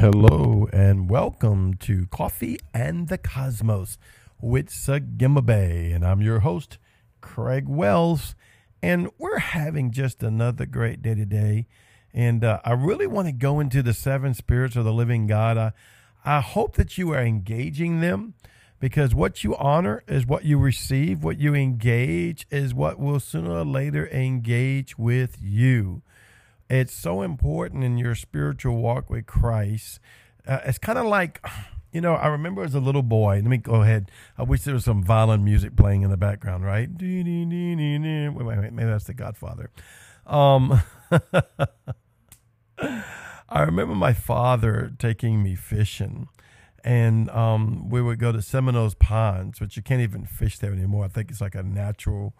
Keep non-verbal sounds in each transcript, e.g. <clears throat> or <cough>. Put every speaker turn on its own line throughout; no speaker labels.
Hello and welcome to Coffee and the Cosmos with Sagima Bay. And I'm your host, Craig Wells. And we're having just another great day today. And uh, I really want to go into the seven spirits of the living God. I, I hope that you are engaging them because what you honor is what you receive. What you engage is what will sooner or later engage with you. It's so important in your spiritual walk with Christ. Uh, it's kind of like, <sighs> you know, I remember as a little boy. Let me go ahead. I wish there was some violin music playing in the background, right? Wait, wait, wait. Maybe that's the Godfather. Um, <laughs> I remember my father taking me fishing, and um, we would go to Seminoles Ponds, which you can't even fish there anymore. I think it's like a natural,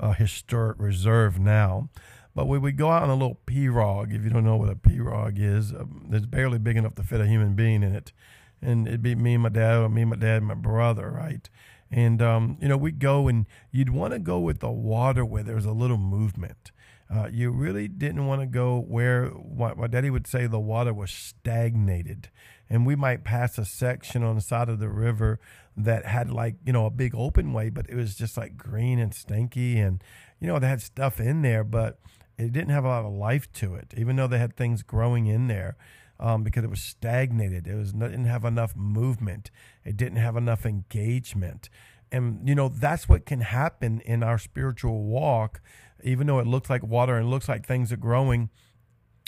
uh, historic reserve now. But we would go out on a little pirogue. If you don't know what a pirogue is, um, it's barely big enough to fit a human being in it. And it'd be me and my dad, or me and my dad and my brother, right? And, um, you know, we'd go and you'd want to go with the water where there's a little movement. Uh, you really didn't want to go where what my daddy would say the water was stagnated. And we might pass a section on the side of the river that had like, you know, a big open way, but it was just like green and stinky. And, you know, they had stuff in there, but it didn't have a lot of life to it, even though they had things growing in there. Um, because it was stagnated. It was it didn't have enough movement. It didn't have enough engagement, and you know that's what can happen in our spiritual walk. Even though it looks like water and looks like things are growing,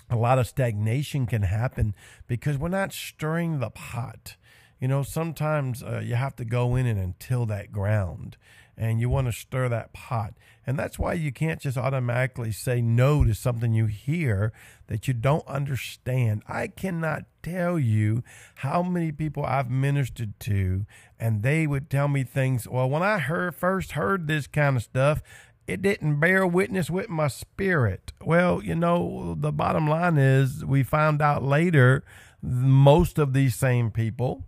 a lot of stagnation can happen because we're not stirring the pot. You know, sometimes uh, you have to go in and until that ground and you want to stir that pot. And that's why you can't just automatically say no to something you hear that you don't understand. I cannot tell you how many people I've ministered to, and they would tell me things. Well, when I heard first heard this kind of stuff, it didn't bear witness with my spirit. Well, you know, the bottom line is we found out later most of these same people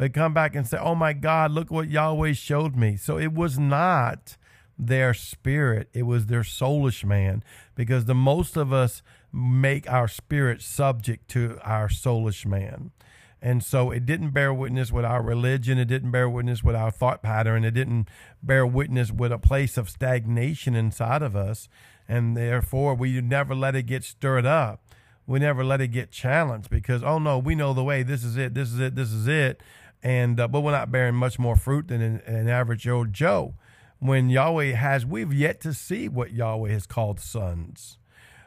they come back and say, Oh my God, look what Yahweh showed me. So it was not their spirit, it was their soulish man, because the most of us make our spirit subject to our soulish man. And so it didn't bear witness with our religion. It didn't bear witness with our thought pattern. It didn't bear witness with a place of stagnation inside of us. And therefore, we never let it get stirred up. We never let it get challenged because, oh no, we know the way. This is it. This is it. This is it and uh, but we're not bearing much more fruit than an, an, average old Joe. When Yahweh has, we've yet to see what Yahweh has called sons.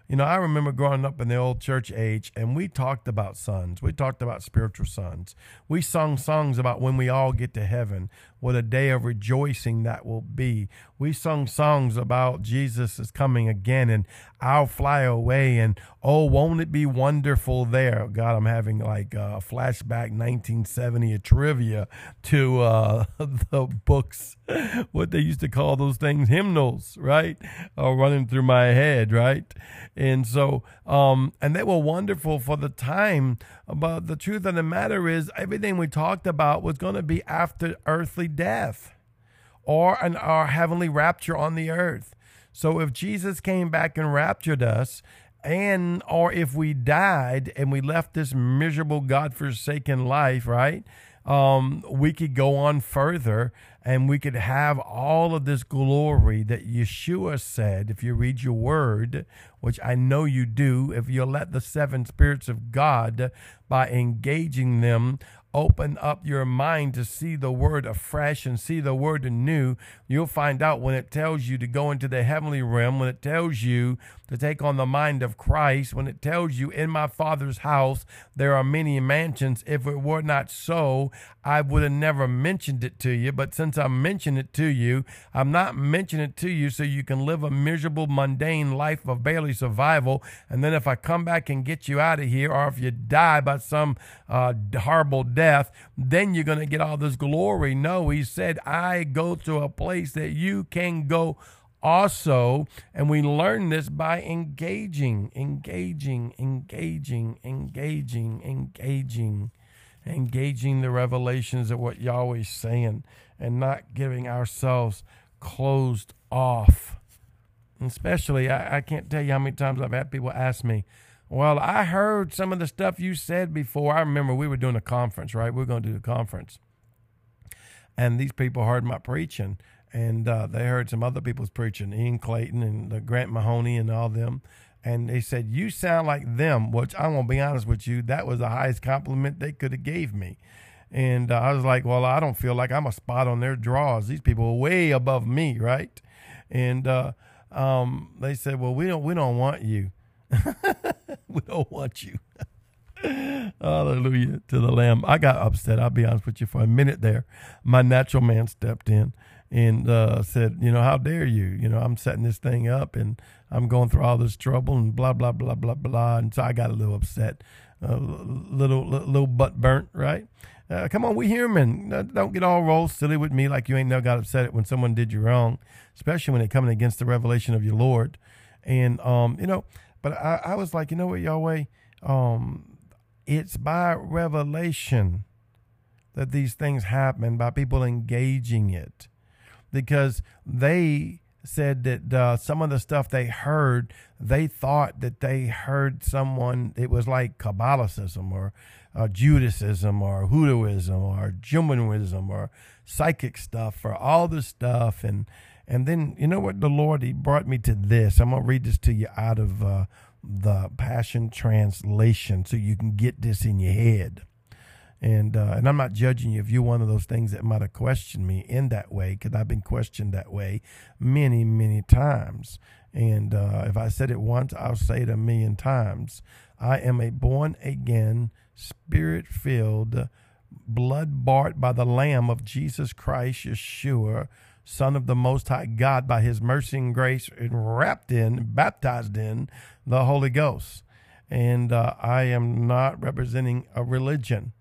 You know, I remember growing up in the old church age, and we talked about sons. We talked about spiritual sons. We sung songs about when we all get to heaven, what a day of rejoicing that will be. We sung songs about Jesus is coming again, and I'll fly away, and oh, won't it be wonderful there? God, I'm having like a flashback 1970 trivia to uh, <laughs> the books, what they used to call those things, hymnals, right? Uh, running through my head, right? And so, um, and they were wonderful for the time. But the truth of the matter is, everything we talked about was going to be after earthly death or an, our heavenly rapture on the earth. So if Jesus came back and raptured us, and or if we died and we left this miserable god-forsaken life right um, we could go on further and we could have all of this glory that Yeshua said. If you read your word, which I know you do, if you let the seven spirits of God, by engaging them, open up your mind to see the word afresh and see the word anew, you'll find out when it tells you to go into the heavenly realm, when it tells you to take on the mind of Christ, when it tells you, In my Father's house there are many mansions. If it were not so, I would have never mentioned it to you. But since I mentioned it to you, I'm not mentioning it to you so you can live a miserable, mundane life of barely survival. And then if I come back and get you out of here, or if you die by some uh, horrible death, then you're going to get all this glory. No, he said, I go to a place that you can go also, and we learn this by engaging, engaging, engaging, engaging, engaging, engaging the revelations of what Yahweh's saying and not giving ourselves closed off. Especially, I, I can't tell you how many times I've had people ask me, Well, I heard some of the stuff you said before. I remember we were doing a conference, right? We were going to do a conference. And these people heard my preaching, and uh, they heard some other people's preaching, Ian Clayton and uh, Grant Mahoney and all them. And they said, You sound like them, which I'm to be honest with you, that was the highest compliment they could have gave me. And uh, I was like, Well, I don't feel like I'm a spot on their draws. These people are way above me, right? And uh, um, they said, Well, we don't, we don't want you. <laughs> <laughs> we don't want you. Hallelujah to the Lamb. I got upset. I'll be honest with you for a minute there. My natural man stepped in and uh, said, You know, how dare you? You know, I'm setting this thing up and I'm going through all this trouble and blah, blah, blah, blah, blah. And so I got a little upset, a little, little butt burnt, right? Uh, come on, we human. Don't get all roll silly with me like you ain't never got upset when someone did you wrong, especially when they're coming against the revelation of your Lord. And, um, you know, but I, I was like, you know what, Yahweh? Um, it's by revelation that these things happen, by people engaging it. Because they said that uh, some of the stuff they heard, they thought that they heard someone, it was like Kabbalicism or uh, Judaism or Hoodooism or Jumanism or psychic stuff or all this stuff. And, and then, you know what, the Lord, He brought me to this. I'm going to read this to you out of uh, the Passion Translation so you can get this in your head. And uh, and I'm not judging you if you're one of those things that might have questioned me in that way, because I've been questioned that way many, many times. And uh, if I said it once, I'll say it a million times. I am a born again, spirit filled, blood bought by the Lamb of Jesus Christ, Yeshua, Son of the Most High God, by his mercy and grace, wrapped in, baptized in the Holy Ghost. And uh, I am not representing a religion.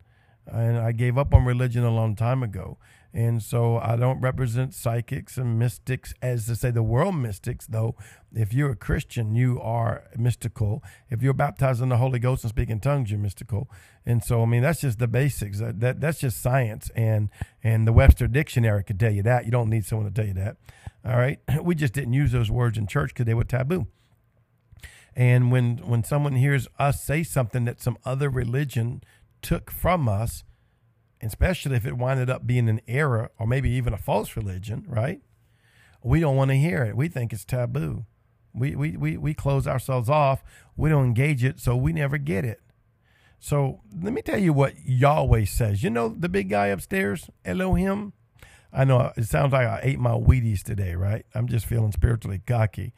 And I gave up on religion a long time ago. And so I don't represent psychics and mystics as to say the world mystics, though. If you're a Christian, you are mystical. If you're baptized in the Holy Ghost and speak in tongues, you're mystical. And so, I mean, that's just the basics. That, that That's just science. And, and the Webster Dictionary could tell you that. You don't need someone to tell you that. All right. <clears throat> We just didn't use those words in church because they were taboo. And when, when someone hears us say something that some other religion took from us, especially if it winded up being an error or maybe even a false religion, right? We don't want to hear it. We think it's taboo. We, we, we, we close ourselves off. We don't engage it, so we never get it. So let me tell you what Yahweh says. You know the big guy upstairs, Elohim? I know it sounds like I ate my Wheaties today, right? I'm just feeling spiritually cocky.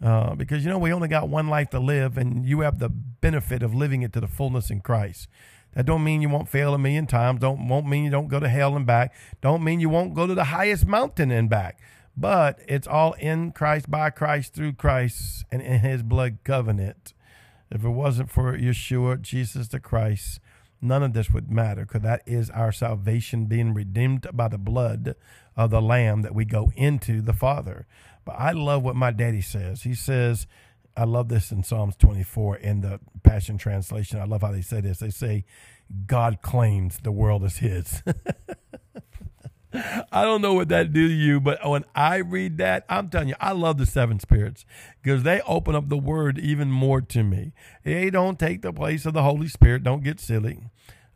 Uh, because you know we only got one life to live, and you have the benefit of living it to the fullness in Christ. That don't mean you won't fail a million times. Don't won't mean you don't go to hell and back. Don't mean you won't go to the highest mountain and back. But it's all in Christ, by Christ, through Christ, and in His blood covenant. If it wasn't for Yeshua, Jesus the Christ, none of this would matter, because that is our salvation, being redeemed by the blood of the Lamb that we go into the Father. But I love what my daddy says. He says I love this in Psalms 24 in the Passion Translation. I love how they say this. They say, God claims the world is his. <laughs> I don't know what that do to you, but when I read that, I'm telling you, I love the seven spirits because they open up the word even more to me. They don't take the place of the Holy Spirit. Don't get silly.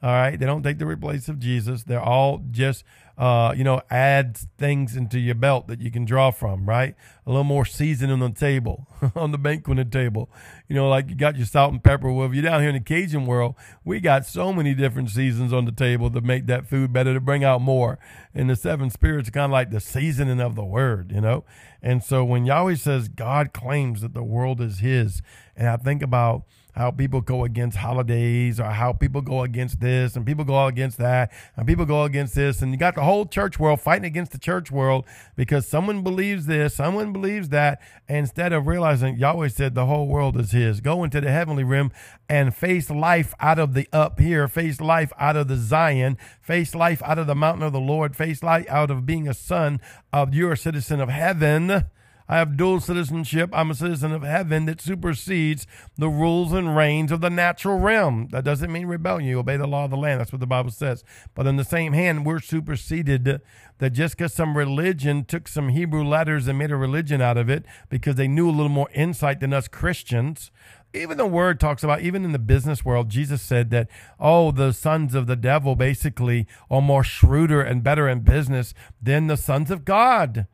All right. They don't take the place of Jesus. They're all just uh, you know, add things into your belt that you can draw from, right? A little more seasoning on the table, <laughs> on the banquet table. You know, like you got your salt and pepper. Well, if you're down here in the Cajun world, we got so many different seasons on the table to make that food better, to bring out more. And the seven spirits are kind of like the seasoning of the word, you know? And so when Yahweh says God claims that the world is his, and I think about, how people go against holidays or how people go against this and people go against that and people go against this. And you got the whole church world fighting against the church world because someone believes this, someone believes that. instead of realizing Yahweh said the whole world is his, go into the heavenly realm and face life out of the up here, face life out of the Zion, face life out of the mountain of the Lord, face life out of being a son of you're citizen of heaven I have dual citizenship. I'm a citizen of heaven that supersedes the rules and reigns of the natural realm. That doesn't mean rebellion. You obey the law of the land. That's what the Bible says. But in the same hand, we're superseded that just because some religion took some Hebrew letters and made a religion out of it because they knew a little more insight than us Christians, even the word talks about, even in the business world, Jesus said that, oh, the sons of the devil basically are more shrewder and better in business than the sons of God.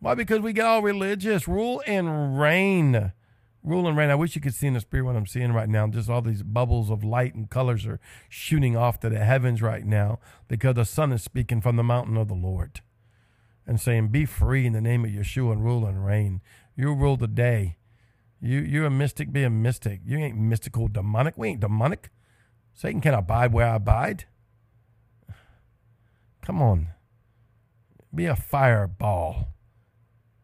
Why? Because we get all religious. Rule and reign. Rule and reign. I wish you could see in the spirit what I'm seeing right now. Just all these bubbles of light and colors are shooting off to the heavens right now because the sun is speaking from the mountain of the Lord and saying, Be free in the name of Yeshua and rule and reign. You rule the day. You you're a mystic, be a mystic. You ain't mystical demonic. We ain't demonic. Satan can't abide where I abide. Come on. Be a fireball.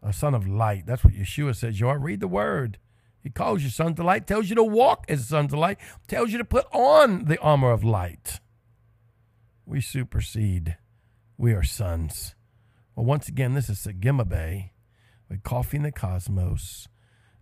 A son of light. That's what Yeshua says. You are. Read the word. He calls you sons of light, tells you to walk as sons of light, tells you to put on the armor of light. We supersede. We are sons. Well, once again, this is Sagima Bay with Coffee in the Cosmos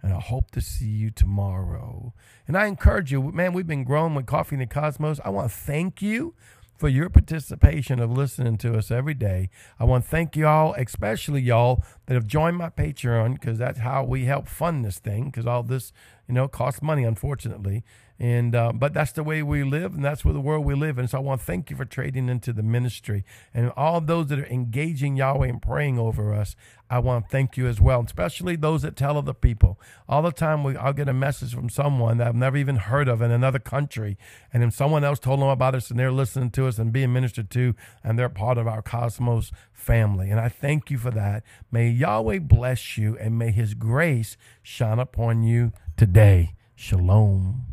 and I hope to see you tomorrow. And I encourage you, man, we've been growing with Coffee in the Cosmos. I want to thank you for your participation of listening to us every day. I want to thank y'all, especially y'all that have joined my Patreon, because that's how we help fund this thing, because all this, you know, costs money, unfortunately. And uh, but that's the way we live, and that's where the world we live in. So I want to thank you for trading into the ministry and all those that are engaging Yahweh and praying over us. I want to thank you as well, especially those that tell other people. All the time, we I'll get a message from someone that I've never even heard of in another country, and then someone else told them about us, and they're listening to us and being ministered to, and they're part of our Cosmos family. And I thank you for that. May Yahweh bless you, and may His grace shine upon you today. Shalom.